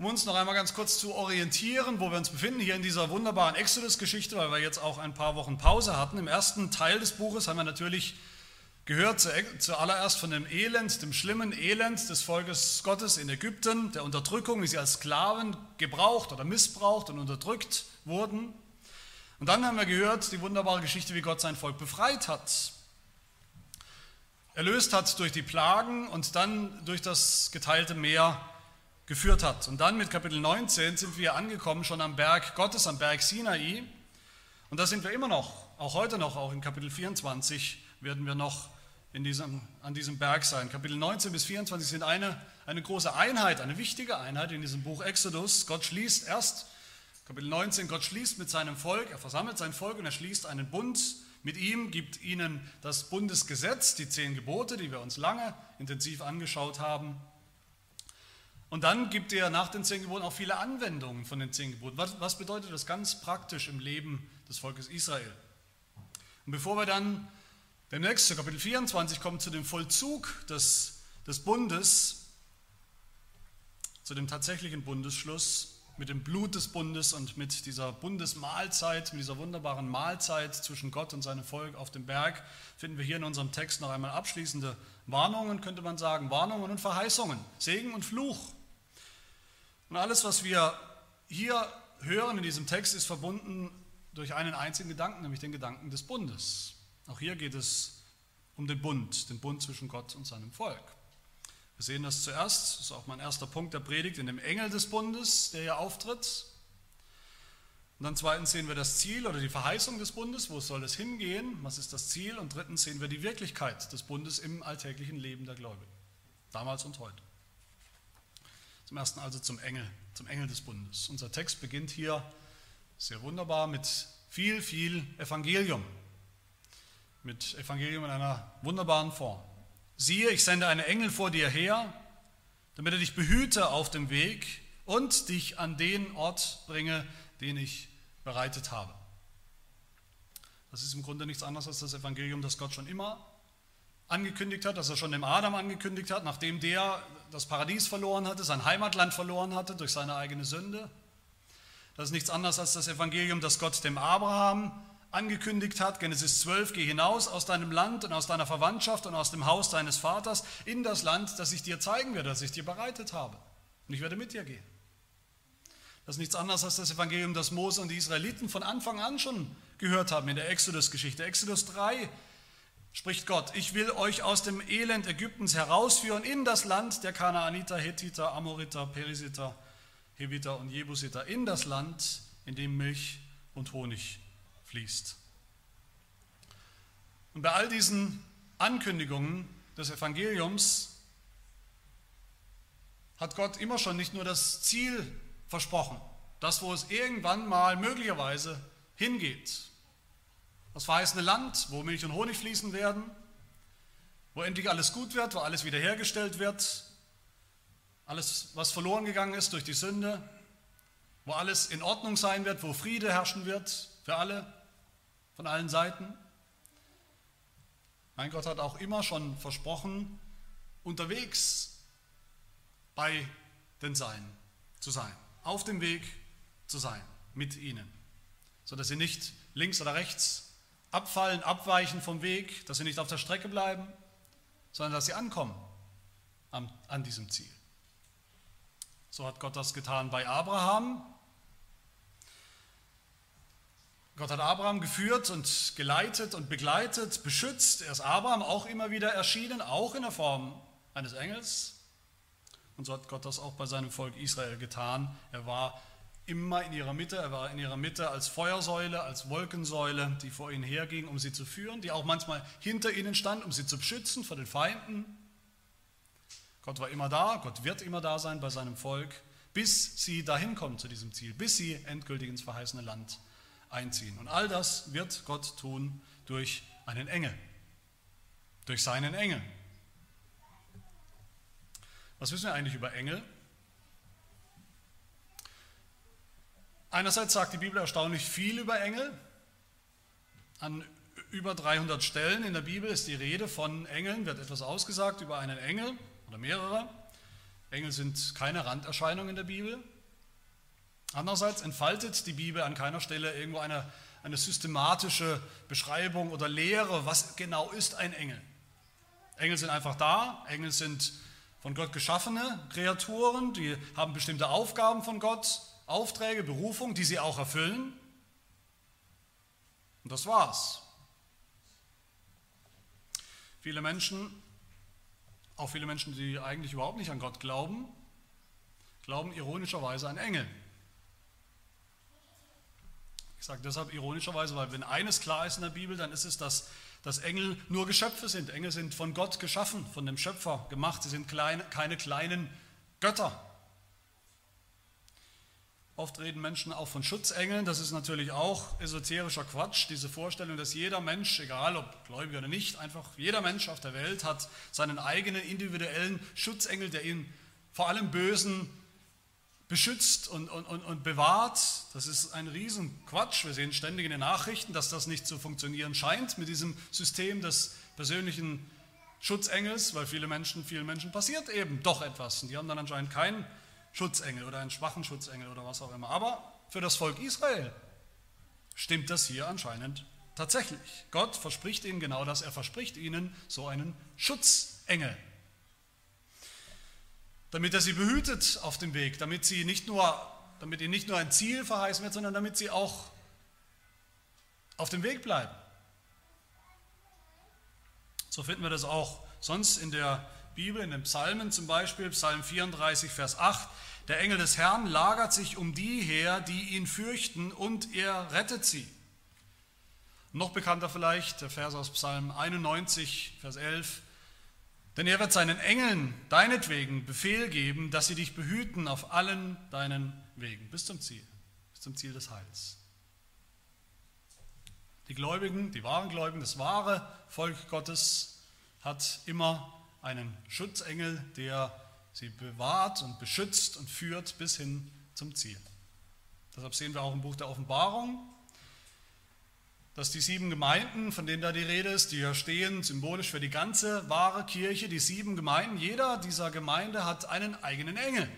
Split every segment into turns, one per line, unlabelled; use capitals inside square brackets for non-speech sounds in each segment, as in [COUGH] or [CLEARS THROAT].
Um uns noch einmal ganz kurz zu orientieren, wo wir uns befinden, hier in dieser wunderbaren Exodus-Geschichte, weil wir jetzt auch ein paar Wochen Pause hatten. Im ersten Teil des Buches haben wir natürlich gehört zuallererst von dem Elend, dem schlimmen Elend des Volkes Gottes in Ägypten, der Unterdrückung, wie sie als Sklaven gebraucht oder missbraucht und unterdrückt wurden. Und dann haben wir gehört die wunderbare Geschichte, wie Gott sein Volk befreit hat. Erlöst hat durch die Plagen und dann durch das geteilte Meer geführt hat. Und dann mit Kapitel 19 sind wir angekommen, schon am Berg Gottes, am Berg Sinai. Und da sind wir immer noch, auch heute noch, auch in Kapitel 24 werden wir noch in diesem, an diesem Berg sein. Kapitel 19 bis 24 sind eine, eine große Einheit, eine wichtige Einheit in diesem Buch Exodus. Gott schließt erst, Kapitel 19, Gott schließt mit seinem Volk, er versammelt sein Volk und er schließt einen Bund mit ihm, gibt ihnen das Bundesgesetz, die zehn Gebote, die wir uns lange intensiv angeschaut haben. Und dann gibt er nach den zehn Geboten auch viele Anwendungen von den zehn Geboten. Was, was bedeutet das ganz praktisch im Leben des Volkes Israel? Und bevor wir dann demnächst zu Kapitel 24 kommen, zu dem Vollzug des, des Bundes, zu dem tatsächlichen Bundesschluss mit dem Blut des Bundes und mit dieser Bundesmahlzeit, mit dieser wunderbaren Mahlzeit zwischen Gott und seinem Volk auf dem Berg, finden wir hier in unserem Text noch einmal abschließende Warnungen, könnte man sagen, Warnungen und Verheißungen, Segen und Fluch und alles, was wir hier hören in diesem Text, ist verbunden durch einen einzigen Gedanken, nämlich den Gedanken des Bundes. Auch hier geht es um den Bund, den Bund zwischen Gott und seinem Volk. Wir sehen das zuerst, das ist auch mein erster Punkt der Predigt, in dem Engel des Bundes, der hier auftritt. Und dann zweitens sehen wir das Ziel oder die Verheißung des Bundes, wo soll es hingehen, was ist das Ziel. Und drittens sehen wir die Wirklichkeit des Bundes im alltäglichen Leben der Gläubigen, damals und heute. Zum ersten also zum Engel, zum Engel des Bundes. Unser Text beginnt hier sehr wunderbar mit viel, viel Evangelium. Mit Evangelium in einer wunderbaren Form. Siehe, ich sende einen Engel vor dir her, damit er dich behüte auf dem Weg und dich an den Ort bringe, den ich bereitet habe. Das ist im Grunde nichts anderes als das Evangelium, das Gott schon immer angekündigt hat, das er schon dem Adam angekündigt hat, nachdem der das Paradies verloren hatte, sein Heimatland verloren hatte durch seine eigene Sünde. Das ist nichts anderes als das Evangelium, das Gott dem Abraham angekündigt hat. Genesis 12, geh hinaus aus deinem Land und aus deiner Verwandtschaft und aus dem Haus deines Vaters in das Land, das ich dir zeigen werde, das ich dir bereitet habe. Und ich werde mit dir gehen. Das ist nichts anderes als das Evangelium, das Mose und die Israeliten von Anfang an schon gehört haben in der Exodus-Geschichte. Exodus 3 spricht Gott, ich will euch aus dem Elend Ägyptens herausführen in das Land der Kanaaniter, Hethiter, Amoriter, Perisiter, Heviter und Jebusiter, in das Land, in dem Milch und Honig fließt. Und bei all diesen Ankündigungen des Evangeliums hat Gott immer schon nicht nur das Ziel versprochen, das, wo es irgendwann mal möglicherweise hingeht, das verheißene Land, wo Milch und Honig fließen werden, wo endlich alles gut wird, wo alles wiederhergestellt wird, alles, was verloren gegangen ist durch die Sünde, wo alles in Ordnung sein wird, wo Friede herrschen wird für alle, von allen Seiten. Mein Gott hat auch immer schon versprochen, unterwegs bei den Seinen zu sein, auf dem Weg zu sein mit ihnen, sodass sie nicht links oder rechts abfallen, abweichen vom Weg, dass sie nicht auf der Strecke bleiben, sondern dass sie ankommen an, an diesem Ziel. So hat Gott das getan bei Abraham. Gott hat Abraham geführt und geleitet und begleitet, beschützt. Er ist Abraham auch immer wieder erschienen, auch in der Form eines Engels. Und so hat Gott das auch bei seinem Volk Israel getan. Er war immer in ihrer Mitte. Er war in ihrer Mitte als Feuersäule, als Wolkensäule, die vor ihnen herging, um sie zu führen, die auch manchmal hinter ihnen stand, um sie zu beschützen vor den Feinden. Gott war immer da, Gott wird immer da sein bei seinem Volk, bis sie dahin kommen zu diesem Ziel, bis sie endgültig ins verheißene Land einziehen. Und all das wird Gott tun durch einen Engel, durch seinen Engel. Was wissen wir eigentlich über Engel? Einerseits sagt die Bibel erstaunlich viel über Engel. An über 300 Stellen in der Bibel ist die Rede von Engeln, wird etwas ausgesagt über einen Engel oder mehrere. Engel sind keine Randerscheinung in der Bibel. Andererseits entfaltet die Bibel an keiner Stelle irgendwo eine, eine systematische Beschreibung oder Lehre, was genau ist ein Engel. Engel sind einfach da, Engel sind von Gott geschaffene Kreaturen, die haben bestimmte Aufgaben von Gott, Aufträge, Berufung, die sie auch erfüllen. Und das war's. Viele Menschen, auch viele Menschen, die eigentlich überhaupt nicht an Gott glauben, glauben ironischerweise an Engel. Ich sage deshalb ironischerweise, weil wenn eines klar ist in der Bibel, dann ist es, dass, dass Engel nur Geschöpfe sind. Engel sind von Gott geschaffen, von dem Schöpfer gemacht. Sie sind klein, keine kleinen Götter. Oft reden Menschen auch von Schutzengeln. Das ist natürlich auch esoterischer Quatsch, diese Vorstellung, dass jeder Mensch, egal ob gläubig oder nicht, einfach jeder Mensch auf der Welt hat seinen eigenen individuellen Schutzengel, der ihn vor allem Bösen beschützt und, und, und, und bewahrt. Das ist ein Riesenquatsch. Wir sehen ständig in den Nachrichten, dass das nicht zu funktionieren scheint mit diesem System des persönlichen Schutzengels, weil viele Menschen, vielen Menschen passiert eben doch etwas. Und die haben dann anscheinend keinen Schutzengel oder einen schwachen Schutzengel oder was auch immer. Aber für das Volk Israel stimmt das hier anscheinend tatsächlich. Gott verspricht ihnen genau das. Er verspricht ihnen so einen Schutzengel damit er sie behütet auf dem Weg, damit, sie nicht nur, damit ihnen nicht nur ein Ziel verheißen wird, sondern damit sie auch auf dem Weg bleiben. So finden wir das auch sonst in der Bibel, in den Psalmen zum Beispiel, Psalm 34, Vers 8. Der Engel des Herrn lagert sich um die her, die ihn fürchten, und er rettet sie. Noch bekannter vielleicht der Vers aus Psalm 91, Vers 11. Denn er wird seinen Engeln deinetwegen Befehl geben, dass sie dich behüten auf allen deinen Wegen, bis zum Ziel, bis zum Ziel des Heils. Die Gläubigen, die wahren Gläubigen, das wahre Volk Gottes hat immer einen Schutzengel, der sie bewahrt und beschützt und führt bis hin zum Ziel. Deshalb sehen wir auch im Buch der Offenbarung, dass die sieben Gemeinden, von denen da die Rede ist, die hier stehen, symbolisch für die ganze wahre Kirche, die sieben Gemeinden, jeder dieser Gemeinde hat einen eigenen Engel.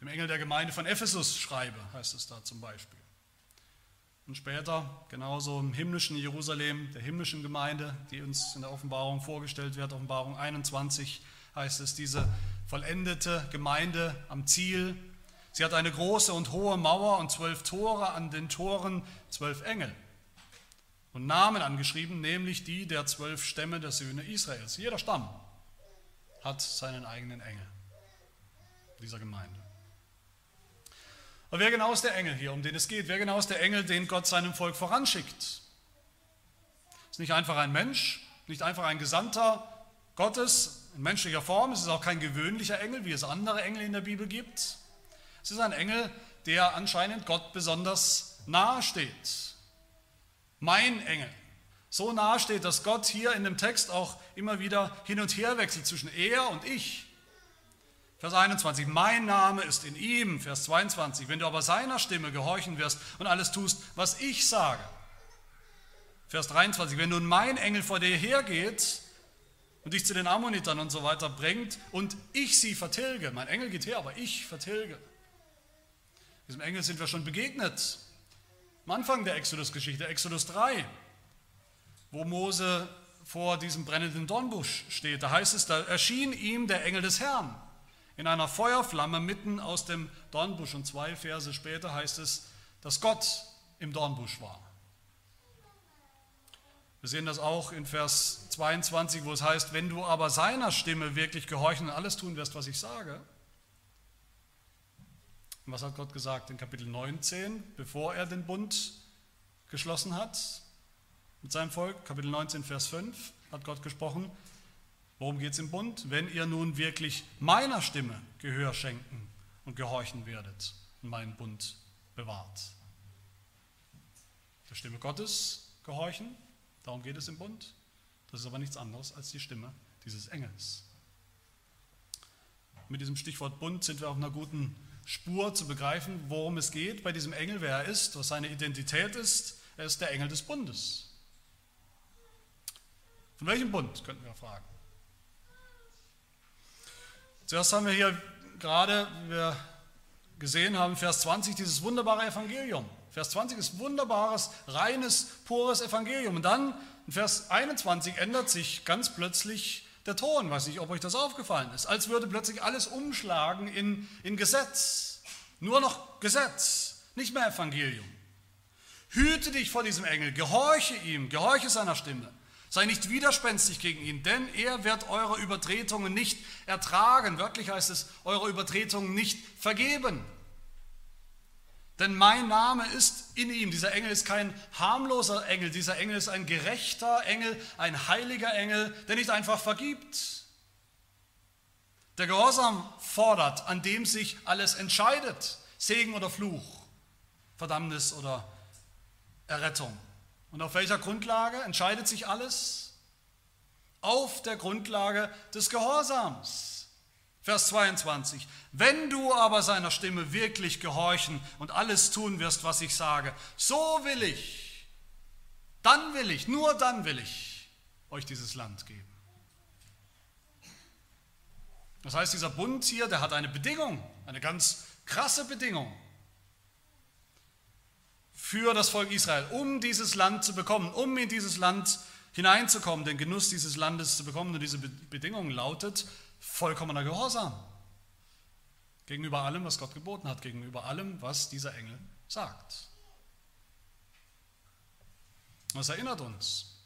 Dem Engel der Gemeinde von Ephesus schreibe, heißt es da zum Beispiel. Und später, genauso im himmlischen Jerusalem, der himmlischen Gemeinde, die uns in der Offenbarung vorgestellt wird, Offenbarung 21, heißt es, diese vollendete Gemeinde am Ziel, Sie hat eine große und hohe Mauer und zwölf Tore, an den Toren zwölf Engel und Namen angeschrieben, nämlich die der zwölf Stämme der Söhne Israels. Jeder Stamm hat seinen eigenen Engel dieser Gemeinde. Aber wer genau ist der Engel hier, um den es geht? Wer genau ist der Engel, den Gott seinem Volk voranschickt? Ist nicht einfach ein Mensch, nicht einfach ein Gesandter Gottes in menschlicher Form. Es ist auch kein gewöhnlicher Engel, wie es andere Engel in der Bibel gibt. Es ist ein Engel, der anscheinend Gott besonders nahe steht. Mein Engel. So nahe steht, dass Gott hier in dem Text auch immer wieder hin und her wechselt zwischen er und ich. Vers 21, mein Name ist in ihm. Vers 22, wenn du aber seiner Stimme gehorchen wirst und alles tust, was ich sage. Vers 23, wenn nun mein Engel vor dir hergeht und dich zu den Ammonitern und so weiter bringt und ich sie vertilge, mein Engel geht her, aber ich vertilge. Diesem Engel sind wir schon begegnet. Am Anfang der Exodus-Geschichte, Exodus 3, wo Mose vor diesem brennenden Dornbusch steht. Da heißt es, da erschien ihm der Engel des Herrn in einer Feuerflamme mitten aus dem Dornbusch. Und zwei Verse später heißt es, dass Gott im Dornbusch war. Wir sehen das auch in Vers 22, wo es heißt, wenn du aber seiner Stimme wirklich gehorchen und alles tun wirst, was ich sage, und was hat Gott gesagt in Kapitel 19, bevor er den Bund geschlossen hat mit seinem Volk? Kapitel 19, Vers 5 hat Gott gesprochen. Worum geht es im Bund? Wenn ihr nun wirklich meiner Stimme Gehör schenken und gehorchen werdet und meinen Bund bewahrt. Der Stimme Gottes gehorchen, darum geht es im Bund. Das ist aber nichts anderes als die Stimme dieses Engels. Mit diesem Stichwort Bund sind wir auf einer guten Spur zu begreifen, worum es geht bei diesem Engel, wer er ist, was seine Identität ist. Er ist der Engel des Bundes. Von welchem Bund, könnten wir fragen. Zuerst haben wir hier gerade, wie wir gesehen haben, Vers 20, dieses wunderbare Evangelium. Vers 20 ist wunderbares, reines, pures Evangelium. Und dann in Vers 21 ändert sich ganz plötzlich der Ton. Ich weiß nicht, ob euch das aufgefallen ist. Als würde plötzlich alles umschlagen in, in Gesetz. Nur noch Gesetz, nicht mehr Evangelium. Hüte dich vor diesem Engel, gehorche ihm, gehorche seiner Stimme. Sei nicht widerspenstig gegen ihn, denn er wird eure Übertretungen nicht ertragen. Wörtlich heißt es, eure Übertretungen nicht vergeben. Denn mein Name ist in ihm. Dieser Engel ist kein harmloser Engel, dieser Engel ist ein gerechter Engel, ein heiliger Engel, der nicht einfach vergibt. Der Gehorsam fordert, an dem sich alles entscheidet, Segen oder Fluch, Verdammnis oder Errettung. Und auf welcher Grundlage entscheidet sich alles? Auf der Grundlage des Gehorsams. Vers 22. Wenn du aber seiner Stimme wirklich gehorchen und alles tun wirst, was ich sage, so will ich, dann will ich, nur dann will ich euch dieses Land geben. Das heißt, dieser Bund hier, der hat eine Bedingung, eine ganz krasse Bedingung für das Volk Israel, um dieses Land zu bekommen, um in dieses Land hineinzukommen, den Genuss dieses Landes zu bekommen. Und diese Bedingung lautet, vollkommener Gehorsam gegenüber allem, was Gott geboten hat, gegenüber allem, was dieser Engel sagt. Das erinnert uns,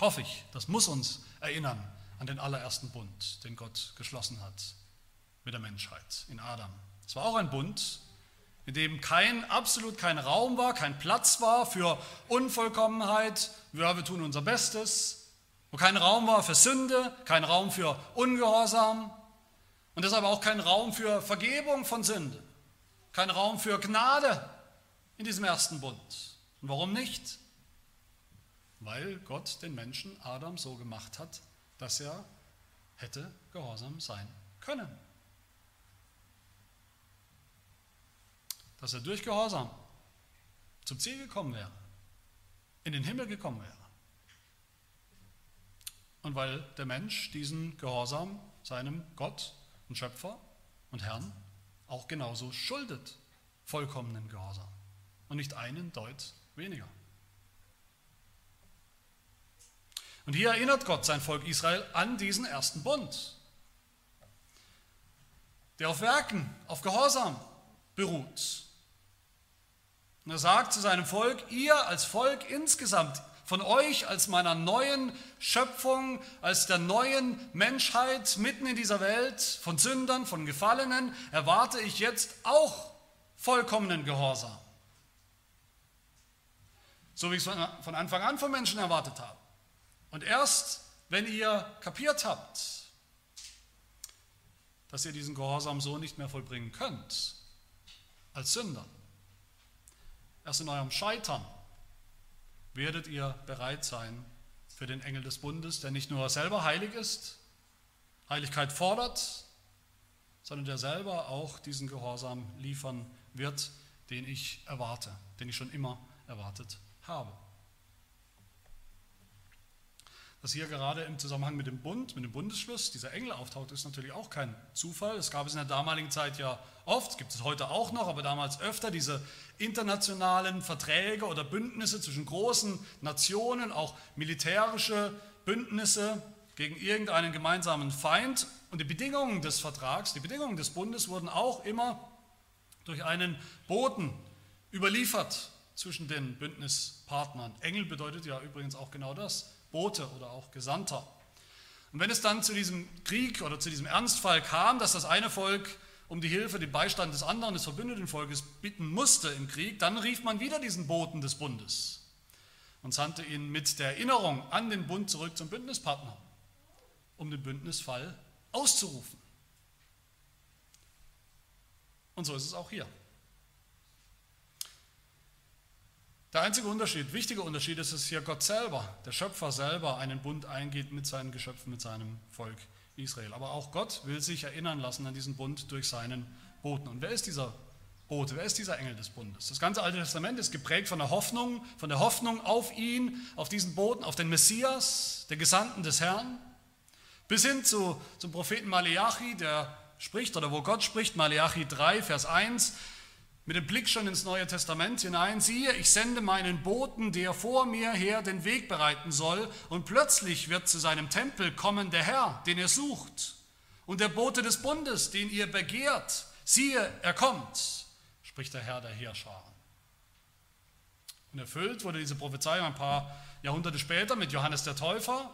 hoffe ich, das muss uns erinnern an den allerersten Bund, den Gott geschlossen hat mit der Menschheit in Adam. Es war auch ein Bund, in dem kein, absolut kein Raum war, kein Platz war für Unvollkommenheit. Ja, wir tun unser Bestes, wo kein Raum war für Sünde, kein Raum für Ungehorsam und deshalb auch kein Raum für Vergebung von Sünde, kein Raum für Gnade in diesem ersten Bund. Und warum nicht? Weil Gott den Menschen Adam so gemacht hat, dass er hätte gehorsam sein können. Dass er durch Gehorsam zum Ziel gekommen wäre, in den Himmel gekommen wäre und weil der Mensch diesen Gehorsam seinem Gott und Schöpfer und Herrn auch genauso schuldet, vollkommenen Gehorsam und nicht einen Deut weniger. Und hier erinnert Gott sein Volk Israel an diesen ersten Bund, der auf Werken, auf Gehorsam beruht. Und er sagt zu seinem Volk, ihr als Volk insgesamt, von euch als meiner neuen Schöpfung, als der neuen Menschheit mitten in dieser Welt, von Sündern, von Gefallenen, erwarte ich jetzt auch vollkommenen Gehorsam. So wie ich es von Anfang an von Menschen erwartet habe. Und erst, wenn ihr kapiert habt, dass ihr diesen Gehorsam so nicht mehr vollbringen könnt, als Sünder, erst in eurem Scheitern werdet ihr bereit sein für den Engel des Bundes, der nicht nur selber heilig ist, Heiligkeit fordert, sondern der selber auch diesen Gehorsam liefern wird, den ich erwarte, den ich schon immer erwartet habe. Dass hier gerade im Zusammenhang mit dem Bund, mit dem Bundesschluss dieser Engel auftaucht, ist natürlich auch kein Zufall. Es gab es in der damaligen Zeit ja oft, gibt es heute auch noch, aber damals öfter diese internationalen Verträge oder Bündnisse zwischen großen Nationen, auch militärische Bündnisse gegen irgendeinen gemeinsamen Feind. Und die Bedingungen des Vertrags, die Bedingungen des Bundes wurden auch immer durch einen Boten überliefert zwischen den Bündnispartnern. Engel bedeutet ja übrigens auch genau das, Bote oder auch Gesandter. Und wenn es dann zu diesem Krieg oder zu diesem Ernstfall kam, dass das eine Volk um die Hilfe, den Beistand des anderen, des verbündeten Volkes bitten musste im Krieg, dann rief man wieder diesen Boten des Bundes und sandte ihn mit der Erinnerung an den Bund zurück zum Bündnispartner, um den Bündnisfall auszurufen. Und so ist es auch hier. Der einzige Unterschied, wichtige Unterschied ist, dass hier Gott selber, der Schöpfer selber, einen Bund eingeht mit seinen Geschöpfen, mit seinem Volk Israel. Aber auch Gott will sich erinnern lassen an diesen Bund durch seinen Boten. Und wer ist dieser Bote? Wer ist dieser Engel des Bundes? Das ganze Alte Testament ist geprägt von der Hoffnung, von der Hoffnung auf ihn, auf diesen Boten, auf den Messias, den Gesandten des Herrn, bis hin zu, zum Propheten Maleachi, der spricht oder wo Gott spricht, Malachi 3, Vers 1, mit dem Blick schon ins Neue Testament hinein, siehe, ich sende meinen Boten, der vor mir her den Weg bereiten soll, und plötzlich wird zu seinem Tempel kommen der Herr, den ihr sucht, und der Bote des Bundes, den ihr begehrt, siehe, er kommt, spricht der Herr der Heerscharen. Und erfüllt wurde diese Prophezeiung ein paar Jahrhunderte später mit Johannes der Täufer,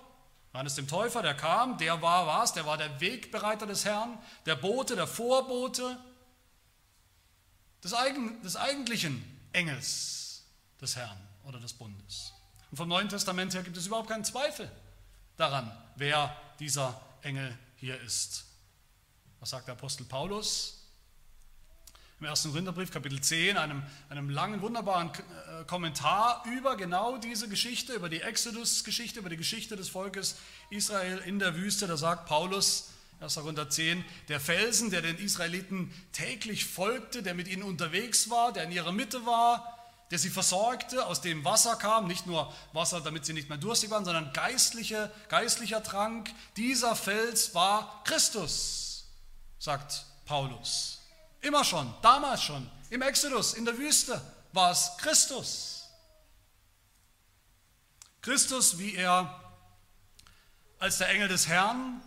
Johannes dem Täufer, der kam, der war was? Der war der Wegbereiter des Herrn, der Bote, der Vorbote des, eigen, des eigentlichen Engels des Herrn oder des Bundes. Und vom Neuen Testament her gibt es überhaupt keinen Zweifel daran, wer dieser Engel hier ist. Was sagt der Apostel Paulus? Im ersten Korintherbrief, Kapitel 10, einem, einem langen, wunderbaren äh, Kommentar über genau diese Geschichte, über die Exodus-Geschichte, über die Geschichte des Volkes Israel in der Wüste. Da sagt Paulus, 1. Korinther 10, der Felsen, der den Israeliten täglich folgte, der mit ihnen unterwegs war, der in ihrer Mitte war, der sie versorgte, aus dem Wasser kam, nicht nur Wasser, damit sie nicht mehr durstig waren, sondern geistliche, geistlicher Trank. Dieser Fels war Christus, sagt Paulus. Immer schon, damals schon, im Exodus, in der Wüste war es Christus. Christus, wie er als der Engel des Herrn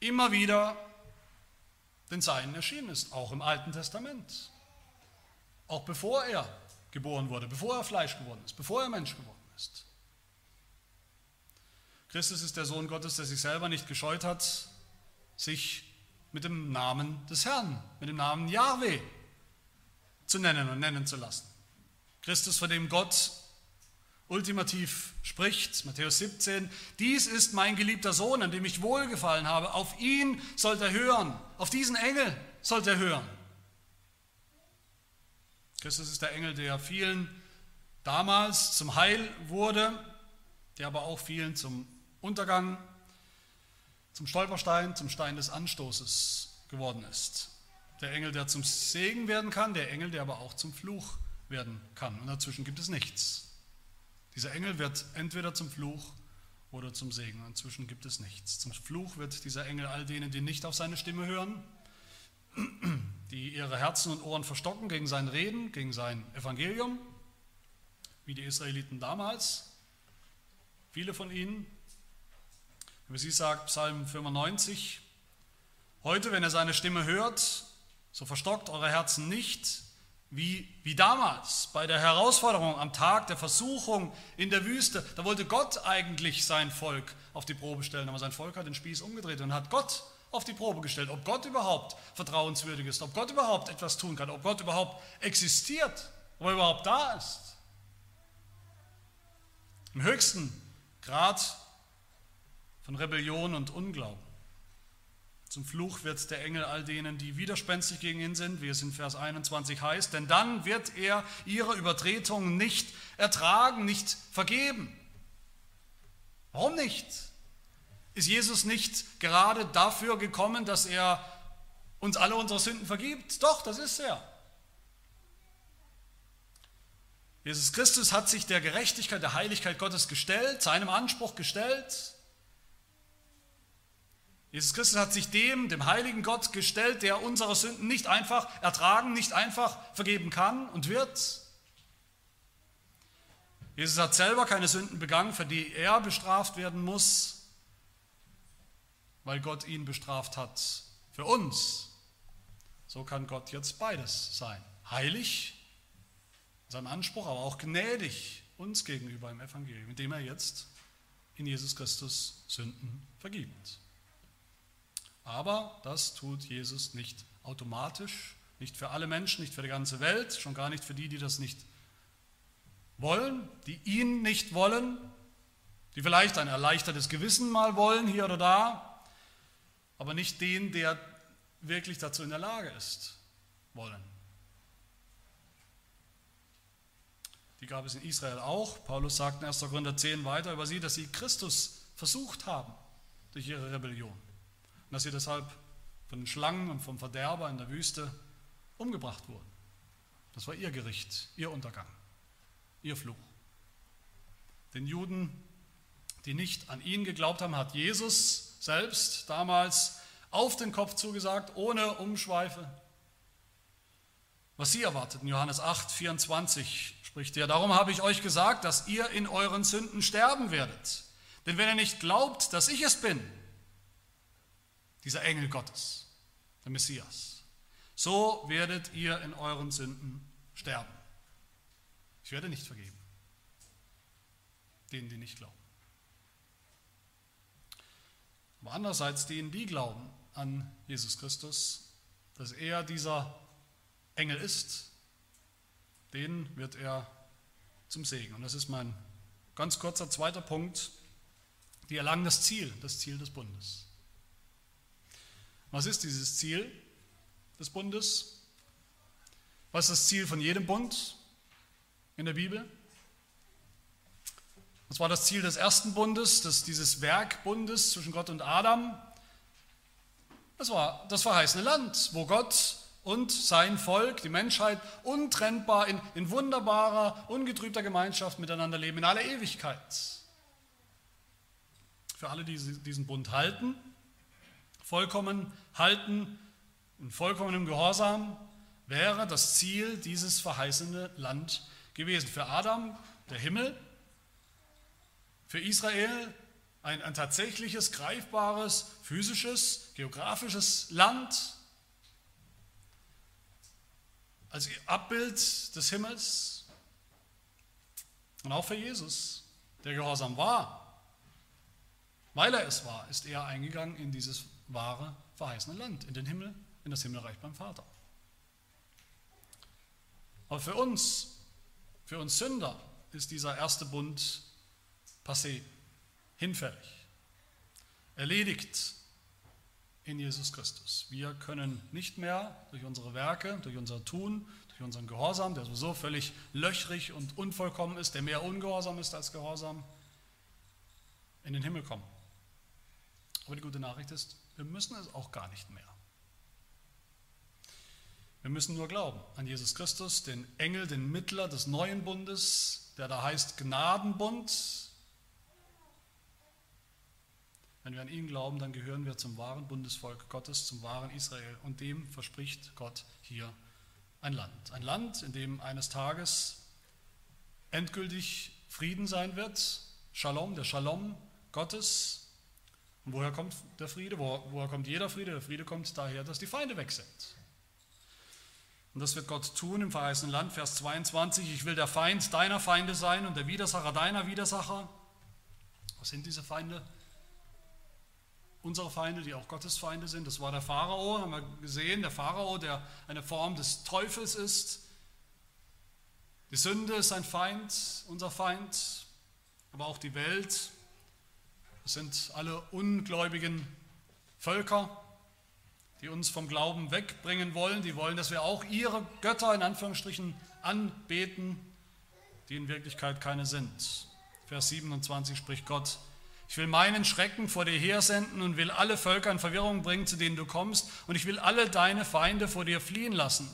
immer wieder den Seinen erschienen ist, auch im Alten Testament. Auch bevor er geboren wurde, bevor er Fleisch geworden ist, bevor er Mensch geworden ist. Christus ist der Sohn Gottes, der sich selber nicht gescheut hat, sich mit dem Namen des Herrn, mit dem Namen Yahweh zu nennen und nennen zu lassen. Christus, von dem Gott ultimativ spricht, Matthäus 17, dies ist mein geliebter Sohn, an dem ich wohlgefallen habe, auf ihn sollt er hören, auf diesen Engel sollt er hören. Christus ist der Engel, der vielen damals zum Heil wurde, der aber auch vielen zum Untergang, zum Stolperstein, zum Stein des Anstoßes geworden ist. Der Engel, der zum Segen werden kann, der Engel, der aber auch zum Fluch werden kann. Und dazwischen gibt es nichts. Dieser Engel wird entweder zum Fluch oder zum Segen. Inzwischen gibt es nichts. Zum Fluch wird dieser Engel all denen, die nicht auf seine Stimme hören, [CLEARS THROAT] die ihre Herzen und Ohren verstocken gegen sein Reden, gegen sein Evangelium, wie die Israeliten damals, viele von ihnen. Wie sie sagt, Psalm 95, heute, wenn ihr seine Stimme hört, so verstockt eure Herzen nicht, wie, wie damals bei der Herausforderung am Tag der Versuchung in der Wüste. Da wollte Gott eigentlich sein Volk auf die Probe stellen, aber sein Volk hat den Spieß umgedreht und hat Gott auf die Probe gestellt, ob Gott überhaupt vertrauenswürdig ist, ob Gott überhaupt etwas tun kann, ob Gott überhaupt existiert, ob er überhaupt da ist. Im höchsten Grad von Rebellion und Unglauben. Zum Fluch wird der Engel all denen, die widerspenstig gegen ihn sind, wie es in Vers 21 heißt, denn dann wird er ihre Übertretungen nicht ertragen, nicht vergeben. Warum nicht? Ist Jesus nicht gerade dafür gekommen, dass er uns alle unsere Sünden vergibt? Doch, das ist er. Jesus Christus hat sich der Gerechtigkeit, der Heiligkeit Gottes gestellt, seinem Anspruch gestellt Jesus Christus hat sich dem, dem heiligen Gott gestellt, der unsere Sünden nicht einfach ertragen, nicht einfach vergeben kann und wird. Jesus hat selber keine Sünden begangen, für die er bestraft werden muss, weil Gott ihn bestraft hat für uns. So kann Gott jetzt beides sein. Heilig in seinem Anspruch, aber auch gnädig uns gegenüber im Evangelium, indem er jetzt in Jesus Christus Sünden vergibt. Aber das tut Jesus nicht automatisch, nicht für alle Menschen, nicht für die ganze Welt, schon gar nicht für die, die das nicht wollen, die ihn nicht wollen, die vielleicht ein erleichtertes Gewissen mal wollen, hier oder da, aber nicht den, der wirklich dazu in der Lage ist, wollen. Die gab es in Israel auch. Paulus sagt in 1. Korinther 10 weiter über sie, dass sie Christus versucht haben durch ihre Rebellion und dass sie deshalb von den Schlangen und vom Verderber in der Wüste umgebracht wurden. Das war ihr Gericht, ihr Untergang, ihr Fluch. Den Juden, die nicht an ihn geglaubt haben, hat Jesus selbst damals auf den Kopf zugesagt, ohne Umschweife. Was sie erwarteten, Johannes 8, 24 spricht er, darum habe ich euch gesagt, dass ihr in euren Sünden sterben werdet. Denn wenn ihr nicht glaubt, dass ich es bin, dieser Engel Gottes, der Messias, so werdet ihr in euren Sünden sterben. Ich werde nicht vergeben, denen, die nicht glauben. Aber andererseits denen, die glauben an Jesus Christus, dass er dieser Engel ist, denen wird er zum Segen. Und das ist mein ganz kurzer zweiter Punkt. Die erlangen das Ziel, das Ziel des Bundes. Was ist dieses Ziel des Bundes? Was ist das Ziel von jedem Bund in der Bibel? Das war das Ziel des ersten Bundes, des, dieses Werkbundes zwischen Gott und Adam. Das war das verheißene Land, wo Gott und sein Volk, die Menschheit, untrennbar in, in wunderbarer, ungetrübter Gemeinschaft miteinander leben, in aller Ewigkeit. Für alle, die diesen Bund halten, vollkommen halten, in vollkommenem Gehorsam, wäre das Ziel dieses verheißene Land gewesen. Für Adam der Himmel, für Israel ein, ein tatsächliches, greifbares, physisches, geografisches Land, als Abbild des Himmels und auch für Jesus, der gehorsam war. Weil er es war, ist er eingegangen in dieses wahre, verheißene Land, in den Himmel, in das Himmelreich beim Vater. Aber für uns, für uns Sünder, ist dieser erste Bund passé, hinfällig, erledigt in Jesus Christus. Wir können nicht mehr durch unsere Werke, durch unser Tun, durch unseren Gehorsam, der sowieso völlig löchrig und unvollkommen ist, der mehr ungehorsam ist als Gehorsam, in den Himmel kommen. Aber die gute Nachricht ist, wir müssen es auch gar nicht mehr. Wir müssen nur glauben an Jesus Christus, den Engel, den Mittler des neuen Bundes, der da heißt Gnadenbund, wenn wir an ihn glauben, dann gehören wir zum wahren Bundesvolk Gottes, zum wahren Israel. Und dem verspricht Gott hier ein Land. Ein Land, in dem eines Tages endgültig Frieden sein wird. Shalom, der Shalom Gottes. Und woher kommt der Friede? woher kommt jeder Friede? Der Friede kommt daher, dass die Feinde weg sind. Und das wird Gott tun im verheißenen Land, Vers 22. Ich will der Feind deiner Feinde sein und der Widersacher deiner Widersacher. Was sind diese Feinde? unsere Feinde, die auch Gottes Feinde sind. Das war der Pharao, haben wir gesehen, der Pharao, der eine Form des Teufels ist. Die Sünde ist ein Feind, unser Feind, aber auch die Welt. Das sind alle ungläubigen Völker, die uns vom Glauben wegbringen wollen. Die wollen, dass wir auch ihre Götter in Anführungsstrichen anbeten, die in Wirklichkeit keine sind. Vers 27 spricht Gott, ich will meinen Schrecken vor dir hersenden und will alle Völker in Verwirrung bringen, zu denen du kommst. Und ich will alle deine Feinde vor dir fliehen lassen.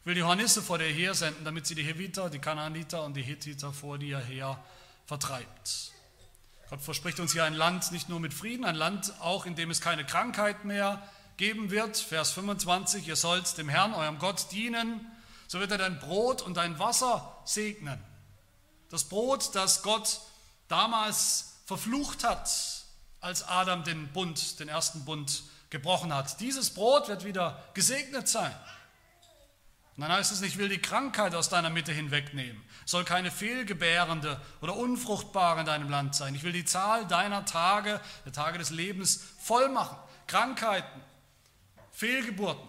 Ich will die Hornisse vor dir hersenden, damit sie die Heviter, die Kanaaniter und die Hittiter vor dir her vertreibt. Gott verspricht uns hier ein Land nicht nur mit Frieden, ein Land auch, in dem es keine Krankheit mehr geben wird. Vers 25, ihr sollt dem Herrn, eurem Gott, dienen, so wird er dein Brot und dein Wasser segnen. Das Brot, das Gott damals verflucht hat, als Adam den Bund, den ersten Bund gebrochen hat. Dieses Brot wird wieder gesegnet sein. Und dann heißt es, ich will die Krankheit aus deiner Mitte hinwegnehmen, soll keine fehlgebärende oder unfruchtbare in deinem Land sein. Ich will die Zahl deiner Tage, der Tage des Lebens, voll machen. Krankheiten, Fehlgeburten,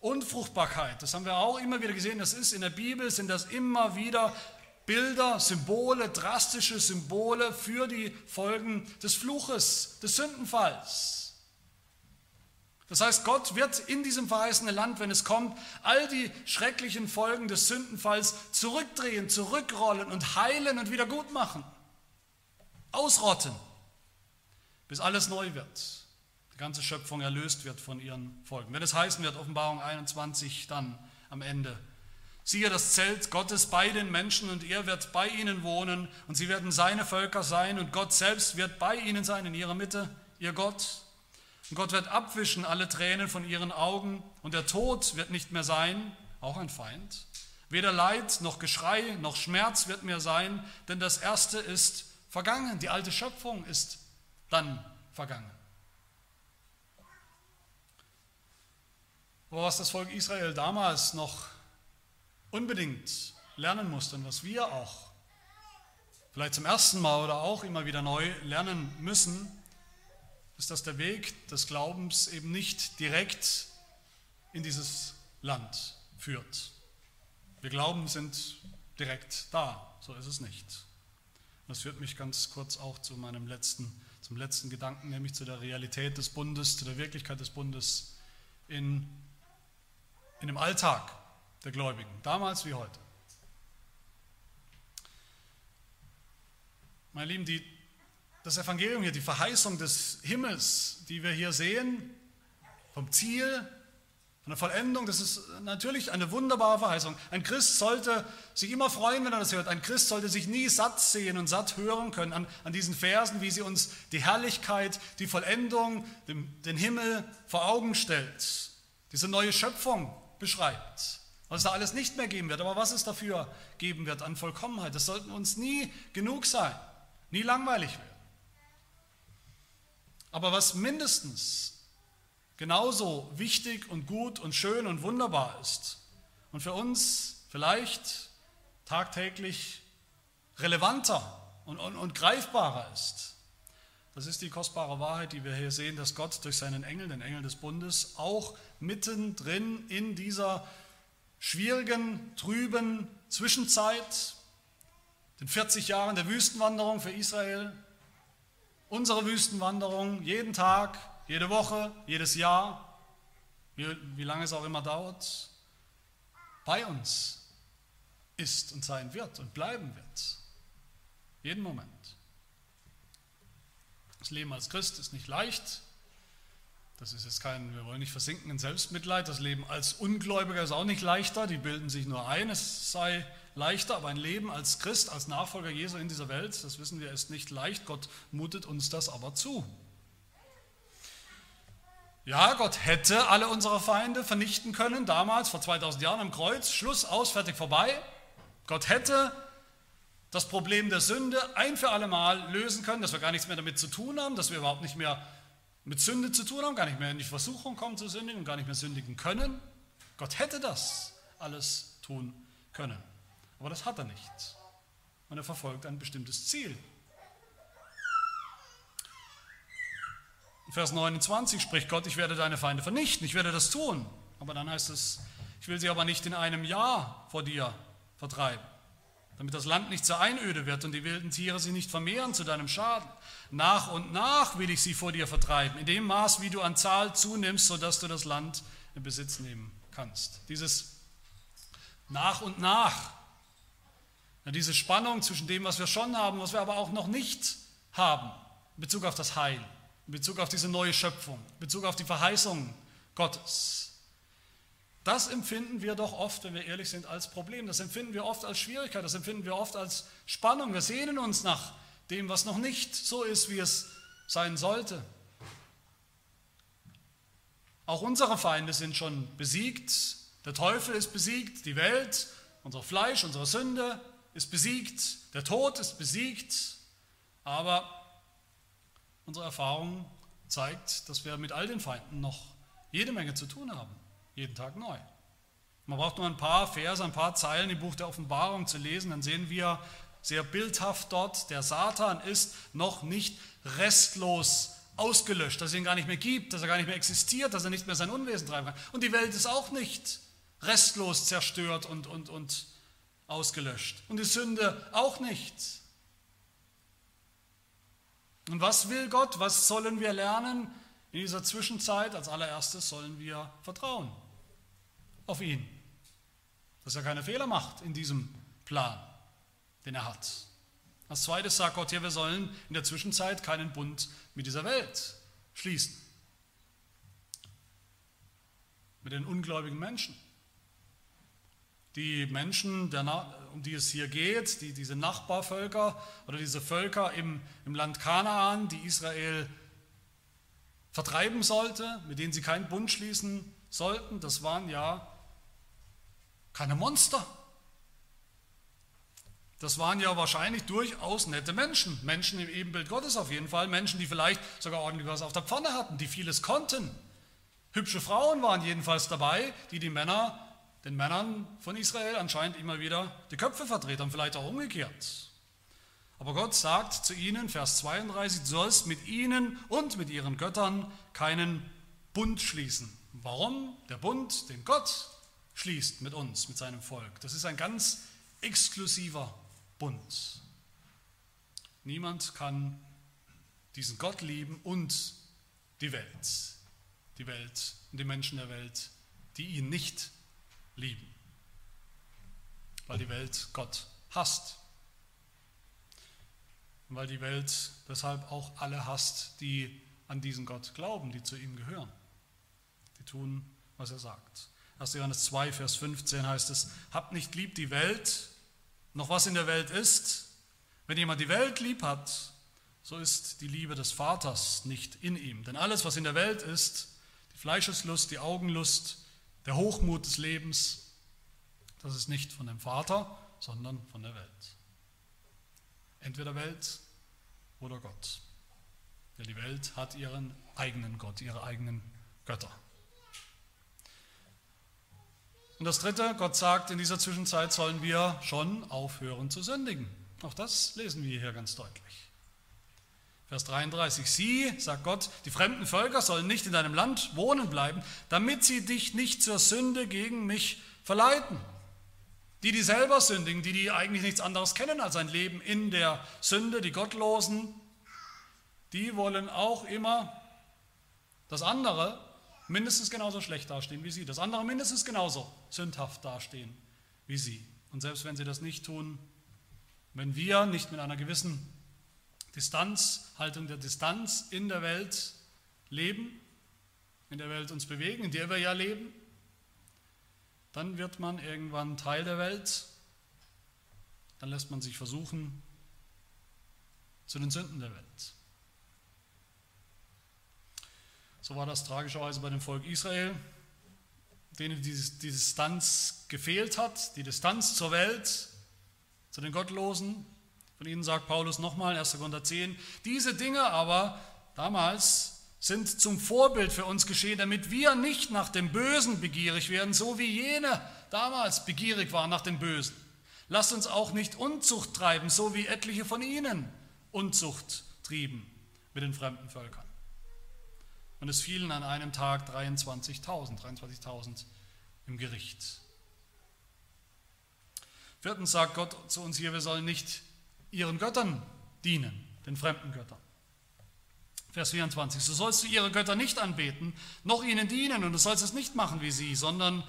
Unfruchtbarkeit, das haben wir auch immer wieder gesehen, das ist in der Bibel, sind das immer wieder Bilder, Symbole, drastische Symbole für die Folgen des Fluches, des Sündenfalls. Das heißt, Gott wird in diesem verheißenen Land, wenn es kommt, all die schrecklichen Folgen des Sündenfalls zurückdrehen, zurückrollen und heilen und wieder gut machen. Ausrotten, bis alles neu wird. Die ganze Schöpfung erlöst wird von ihren Folgen. Wenn es heißen wird, Offenbarung 21 dann am Ende, Siehe das Zelt Gottes bei den Menschen und er wird bei ihnen wohnen und sie werden seine Völker sein und Gott selbst wird bei ihnen sein in ihrer Mitte, ihr Gott. Und Gott wird abwischen alle Tränen von ihren Augen und der Tod wird nicht mehr sein, auch ein Feind. Weder Leid noch Geschrei noch Schmerz wird mehr sein, denn das Erste ist vergangen. Die alte Schöpfung ist dann vergangen. Aber was das Volk Israel damals noch unbedingt lernen musste und was wir auch vielleicht zum ersten Mal oder auch immer wieder neu lernen müssen, ist, dass der Weg des Glaubens eben nicht direkt in dieses Land führt. Wir glauben, sind direkt da, so ist es nicht. Das führt mich ganz kurz auch zu meinem letzten, zum letzten Gedanken, nämlich zu der Realität des Bundes, zu der Wirklichkeit des Bundes in, in dem Alltag der Gläubigen, damals wie heute. Meine Lieben, die, das Evangelium hier, die Verheißung des Himmels, die wir hier sehen, vom Ziel, von der Vollendung, das ist natürlich eine wunderbare Verheißung. Ein Christ sollte sich immer freuen, wenn er das hört. Ein Christ sollte sich nie satt sehen und satt hören können an, an diesen Versen, wie sie uns die Herrlichkeit, die Vollendung, den, den Himmel vor Augen stellt. Diese neue Schöpfung beschreibt. Was es da alles nicht mehr geben wird, aber was es dafür geben wird an Vollkommenheit, das sollten uns nie genug sein, nie langweilig werden. Aber was mindestens genauso wichtig und gut und schön und wunderbar ist und für uns vielleicht tagtäglich relevanter und, und, und greifbarer ist, das ist die kostbare Wahrheit, die wir hier sehen, dass Gott durch seinen Engel, den Engel des Bundes, auch mittendrin in dieser schwierigen, trüben Zwischenzeit, den 40 Jahren der Wüstenwanderung für Israel, unsere Wüstenwanderung, jeden Tag, jede Woche, jedes Jahr, wie, wie lange es auch immer dauert, bei uns ist und sein wird und bleiben wird. Jeden Moment. Das Leben als Christ ist nicht leicht. Das ist jetzt kein, wir wollen nicht versinken in Selbstmitleid. Das Leben als Ungläubiger ist auch nicht leichter. Die bilden sich nur ein, es sei leichter. Aber ein Leben als Christ, als Nachfolger Jesu in dieser Welt, das wissen wir, ist nicht leicht. Gott mutet uns das aber zu. Ja, Gott hätte alle unsere Feinde vernichten können, damals, vor 2000 Jahren am Kreuz. Schluss, aus, fertig, vorbei. Gott hätte das Problem der Sünde ein für alle Mal lösen können, dass wir gar nichts mehr damit zu tun haben, dass wir überhaupt nicht mehr mit Sünde zu tun haben, gar nicht mehr in die Versuchung kommen zu sündigen und gar nicht mehr sündigen können. Gott hätte das alles tun können. Aber das hat er nicht. Und er verfolgt ein bestimmtes Ziel. In Vers 29 spricht Gott, ich werde deine Feinde vernichten, ich werde das tun. Aber dann heißt es, ich will sie aber nicht in einem Jahr vor dir vertreiben, damit das Land nicht zur Einöde wird und die wilden Tiere sie nicht vermehren zu deinem Schaden. Nach und nach will ich sie vor dir vertreiben, in dem Maß, wie du an Zahl zunimmst, sodass du das Land in Besitz nehmen kannst. Dieses nach und nach, diese Spannung zwischen dem, was wir schon haben, was wir aber auch noch nicht haben, in Bezug auf das Heil in Bezug auf diese neue Schöpfung, in Bezug auf die Verheißung Gottes. Das empfinden wir doch oft, wenn wir ehrlich sind, als Problem. Das empfinden wir oft als Schwierigkeit, das empfinden wir oft als Spannung. Wir sehnen uns nach dem, was noch nicht so ist, wie es sein sollte. Auch unsere Feinde sind schon besiegt. Der Teufel ist besiegt, die Welt, unser Fleisch, unsere Sünde ist besiegt, der Tod ist besiegt. Aber Unsere Erfahrung zeigt, dass wir mit all den Feinden noch jede Menge zu tun haben, jeden Tag neu. Man braucht nur ein paar Verse, ein paar Zeilen im Buch der Offenbarung zu lesen, dann sehen wir sehr bildhaft dort, der Satan ist noch nicht restlos ausgelöscht, dass es ihn gar nicht mehr gibt, dass er gar nicht mehr existiert, dass er nicht mehr sein Unwesen treiben kann. Und die Welt ist auch nicht restlos zerstört und, und, und ausgelöscht. Und die Sünde auch nicht. Und was will Gott? Was sollen wir lernen in dieser Zwischenzeit? Als allererstes sollen wir vertrauen auf ihn, dass er keine Fehler macht in diesem Plan, den er hat. Als zweites sagt Gott hier, wir sollen in der Zwischenzeit keinen Bund mit dieser Welt schließen, mit den ungläubigen Menschen. Die Menschen, um die es hier geht, die, diese Nachbarvölker oder diese Völker im, im Land Kanaan, die Israel vertreiben sollte, mit denen sie keinen Bund schließen sollten, das waren ja keine Monster. Das waren ja wahrscheinlich durchaus nette Menschen, Menschen im Ebenbild Gottes auf jeden Fall, Menschen, die vielleicht sogar ordentlich was auf der Pfanne hatten, die vieles konnten. Hübsche Frauen waren jedenfalls dabei, die die Männer, den Männern von Israel anscheinend immer wieder die Köpfe verdreht haben, vielleicht auch umgekehrt. Aber Gott sagt zu ihnen, Vers 32, du sollst mit ihnen und mit ihren Göttern keinen Bund schließen. Warum? Der Bund, den Gott schließt mit uns, mit seinem Volk. Das ist ein ganz exklusiver Bund. Niemand kann diesen Gott lieben und die Welt, die Welt und die Menschen der Welt, die ihn nicht lieben, weil die Welt Gott hasst. Und weil die Welt deshalb auch alle hasst, die an diesen Gott glauben, die zu ihm gehören. Die tun, was er sagt. 1. Johannes 2, Vers 15 heißt es, habt nicht lieb die Welt, noch was in der Welt ist. Wenn jemand die Welt lieb hat, so ist die Liebe des Vaters nicht in ihm. Denn alles, was in der Welt ist, die Fleischeslust, die Augenlust, der Hochmut des Lebens, das ist nicht von dem Vater, sondern von der Welt. Entweder Welt oder Gott. Denn die Welt hat ihren eigenen Gott, ihre eigenen Götter. Und das Dritte, Gott sagt, in dieser Zwischenzeit sollen wir schon aufhören zu sündigen. Auch das lesen wir hier ganz deutlich. Vers 33, sie, sagt Gott, die fremden Völker sollen nicht in deinem Land wohnen bleiben, damit sie dich nicht zur Sünde gegen mich verleiten. Die, die selber sündigen, die, die eigentlich nichts anderes kennen als ein Leben in der Sünde, die Gottlosen, die wollen auch immer das andere mindestens genauso schlecht dastehen wie sie, das andere mindestens genauso sündhaft dastehen wie sie. Und selbst wenn sie das nicht tun, wenn wir nicht mit einer gewissen Distanz, Haltung der Distanz in der Welt leben, in der Welt uns bewegen, in der wir ja leben, dann wird man irgendwann Teil der Welt, dann lässt man sich versuchen zu den Sünden der Welt. So war das tragischerweise bei dem Volk Israel, denen die, Distanz gefehlt hat, die Distanz zur Welt, zu den Gottlosen. Von ihnen sagt Paulus nochmal, 1. Korinther 10, diese Dinge aber damals sind zum Vorbild für uns geschehen, damit wir nicht nach dem Bösen begierig werden, so wie jene damals begierig waren nach dem Bösen. Lasst uns auch nicht Unzucht treiben, so wie etliche von ihnen Unzucht trieben mit den fremden Völkern. Und es fielen an einem Tag 23.000, 23.000 im Gericht. Viertens sagt Gott zu uns hier, wir sollen nicht ihren Göttern dienen, den fremden Göttern. Vers 24, so sollst du ihre Götter nicht anbeten, noch ihnen dienen und du sollst es nicht machen wie sie, sondern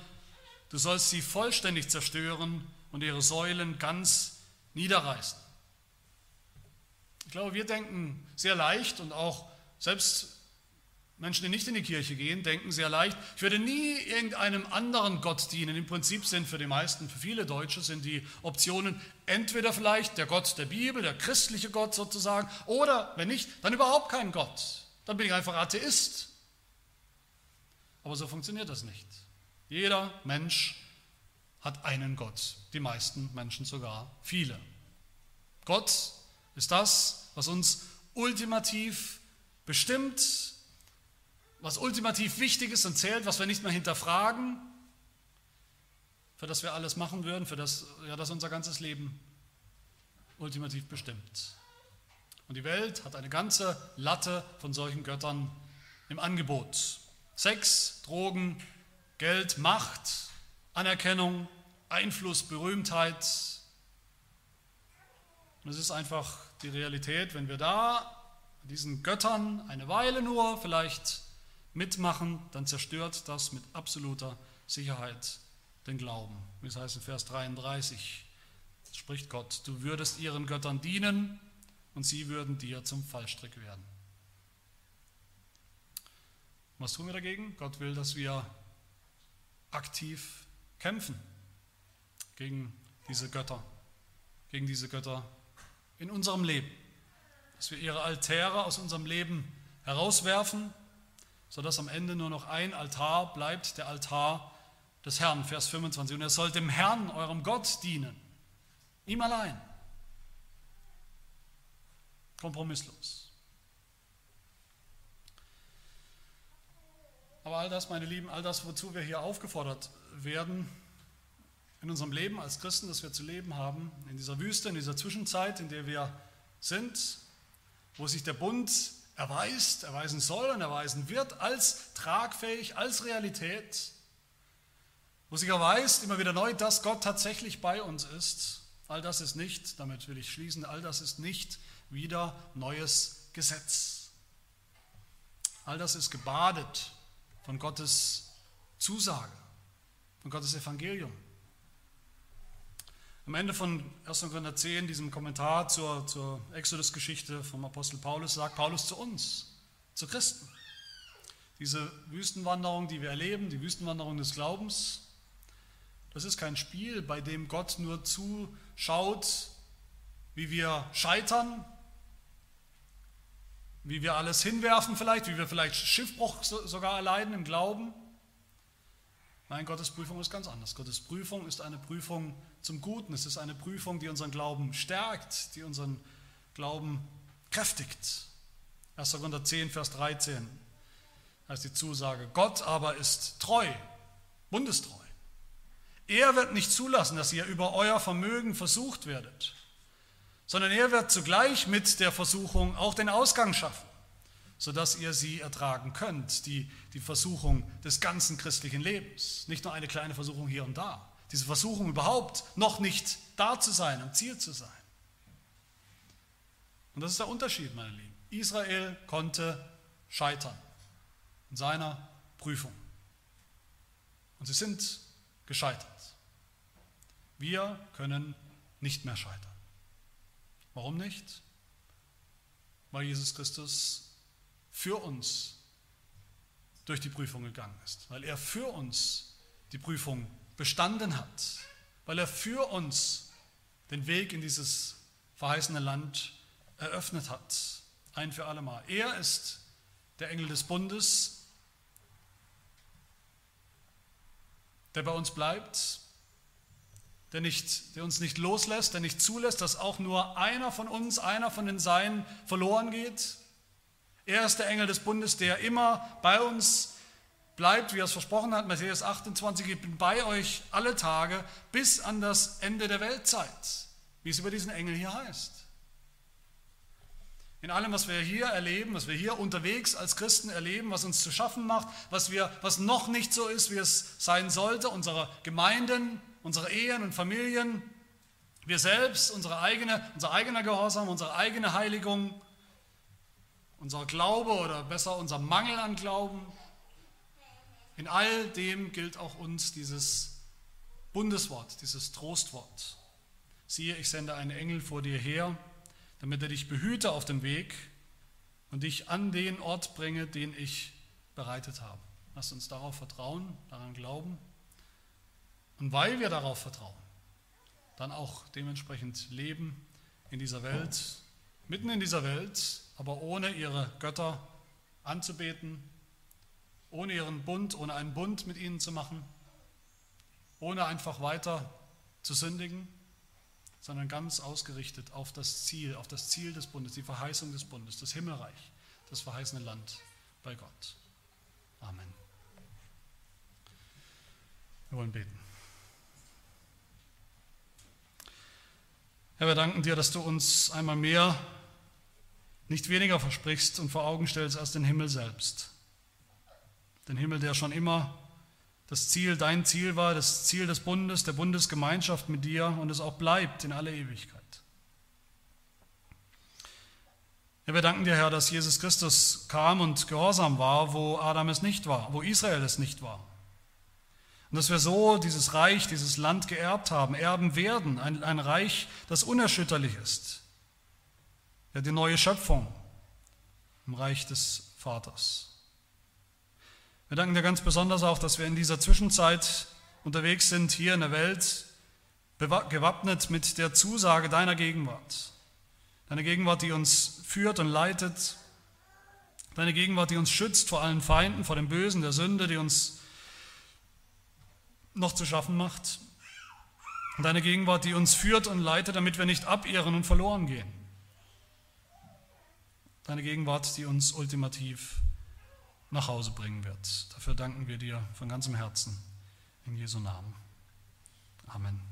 du sollst sie vollständig zerstören und ihre Säulen ganz niederreißen. Ich glaube, wir denken sehr leicht und auch selbst Menschen, die nicht in die Kirche gehen, denken sehr leicht, ich würde nie irgendeinem anderen Gott dienen. Im Prinzip sind für die meisten, für viele Deutsche sind die Optionen entweder vielleicht der Gott der Bibel, der christliche Gott sozusagen, oder wenn nicht, dann überhaupt kein Gott. Dann bin ich einfach Atheist. Aber so funktioniert das nicht. Jeder Mensch hat einen Gott, die meisten Menschen sogar viele. Gott ist das, was uns ultimativ bestimmt, was ultimativ wichtig ist und zählt, was wir nicht mehr hinterfragen, für das wir alles machen würden, für das, ja, das unser ganzes Leben ultimativ bestimmt. Und die Welt hat eine ganze Latte von solchen Göttern im Angebot. Sex, Drogen, Geld, Macht, Anerkennung, Einfluss, Berühmtheit. Und es ist einfach die Realität, wenn wir da diesen Göttern eine Weile nur vielleicht mitmachen, dann zerstört das mit absoluter Sicherheit den Glauben. Wie es heißt in Vers 33, spricht Gott, du würdest ihren Göttern dienen und sie würden dir zum Fallstrick werden. Was tun wir dagegen? Gott will, dass wir aktiv kämpfen gegen diese Götter, gegen diese Götter in unserem Leben. Dass wir ihre Altäre aus unserem Leben herauswerfen sodass am Ende nur noch ein Altar bleibt, der Altar des Herrn, Vers 25. Und er soll dem Herrn, eurem Gott, dienen. Ihm allein. Kompromisslos. Aber all das, meine Lieben, all das, wozu wir hier aufgefordert werden, in unserem Leben als Christen, das wir zu leben haben, in dieser Wüste, in dieser Zwischenzeit, in der wir sind, wo sich der Bund erweist, erweisen soll und erweisen wird, als tragfähig, als Realität, wo sich erweist immer wieder neu, dass Gott tatsächlich bei uns ist. All das ist nicht, damit will ich schließen, all das ist nicht wieder neues Gesetz. All das ist gebadet von Gottes Zusage, von Gottes Evangelium. Am Ende von 1. Korinther 10, diesem Kommentar zur, zur Exodus-Geschichte vom Apostel Paulus, sagt Paulus zu uns, zu Christen. Diese Wüstenwanderung, die wir erleben, die Wüstenwanderung des Glaubens, das ist kein Spiel, bei dem Gott nur zuschaut, wie wir scheitern, wie wir alles hinwerfen vielleicht, wie wir vielleicht Schiffbruch sogar erleiden im Glauben. Nein, Gottes Prüfung ist ganz anders. Gottes Prüfung ist eine Prüfung zum Guten. Es ist eine Prüfung, die unseren Glauben stärkt, die unseren Glauben kräftigt. 1. Korinther 10, Vers 13 heißt die Zusage, Gott aber ist treu, bundestreu. Er wird nicht zulassen, dass ihr über euer Vermögen versucht werdet, sondern er wird zugleich mit der Versuchung auch den Ausgang schaffen, sodass ihr sie ertragen könnt, die, die Versuchung des ganzen christlichen Lebens, nicht nur eine kleine Versuchung hier und da diese Versuchung überhaupt noch nicht da zu sein, am Ziel zu sein. Und das ist der Unterschied, meine Lieben. Israel konnte scheitern in seiner Prüfung. Und sie sind gescheitert. Wir können nicht mehr scheitern. Warum nicht? Weil Jesus Christus für uns durch die Prüfung gegangen ist, weil er für uns die Prüfung bestanden hat, weil er für uns den Weg in dieses verheißene Land eröffnet hat, ein für alle Mal. Er ist der Engel des Bundes, der bei uns bleibt, der, nicht, der uns nicht loslässt, der nicht zulässt, dass auch nur einer von uns, einer von den Seinen verloren geht. Er ist der Engel des Bundes, der immer bei uns bleibt, wie er es versprochen hat, Matthäus 28, ich bin bei euch alle Tage bis an das Ende der Weltzeit, wie es über diesen Engel hier heißt. In allem, was wir hier erleben, was wir hier unterwegs als Christen erleben, was uns zu schaffen macht, was, wir, was noch nicht so ist, wie es sein sollte, unsere Gemeinden, unsere Ehen und Familien, wir selbst, unsere eigene, unser eigener Gehorsam, unsere eigene Heiligung, unser Glaube oder besser unser Mangel an Glauben, in all dem gilt auch uns dieses Bundeswort, dieses Trostwort. Siehe, ich sende einen Engel vor dir her, damit er dich behüte auf dem Weg und dich an den Ort bringe, den ich bereitet habe. Lasst uns darauf vertrauen, daran glauben. Und weil wir darauf vertrauen, dann auch dementsprechend leben in dieser Welt, mitten in dieser Welt, aber ohne ihre Götter anzubeten, ohne ihren Bund, ohne einen Bund mit ihnen zu machen, ohne einfach weiter zu sündigen, sondern ganz ausgerichtet auf das Ziel, auf das Ziel des Bundes, die Verheißung des Bundes, das Himmelreich, das verheißene Land bei Gott. Amen. Wir wollen beten. Herr, wir danken dir, dass du uns einmal mehr nicht weniger versprichst und vor Augen stellst als den Himmel selbst. Den Himmel, der schon immer das Ziel, dein Ziel war, das Ziel des Bundes, der Bundesgemeinschaft mit dir und es auch bleibt in alle Ewigkeit. Ja, wir danken dir, Herr, dass Jesus Christus kam und gehorsam war, wo Adam es nicht war, wo Israel es nicht war. Und dass wir so dieses Reich, dieses Land geerbt haben, erben werden, ein, ein Reich, das unerschütterlich ist. Ja, die neue Schöpfung im Reich des Vaters. Wir danken dir ganz besonders auch, dass wir in dieser Zwischenzeit unterwegs sind, hier in der Welt, gewappnet mit der Zusage deiner Gegenwart. Deine Gegenwart, die uns führt und leitet, Deine Gegenwart, die uns schützt vor allen Feinden, vor dem Bösen, der Sünde, die uns noch zu schaffen macht. Und deine Gegenwart, die uns führt und leitet, damit wir nicht abirren und verloren gehen. Deine Gegenwart, die uns ultimativ nach Hause bringen wird. Dafür danken wir dir von ganzem Herzen. In Jesu Namen. Amen.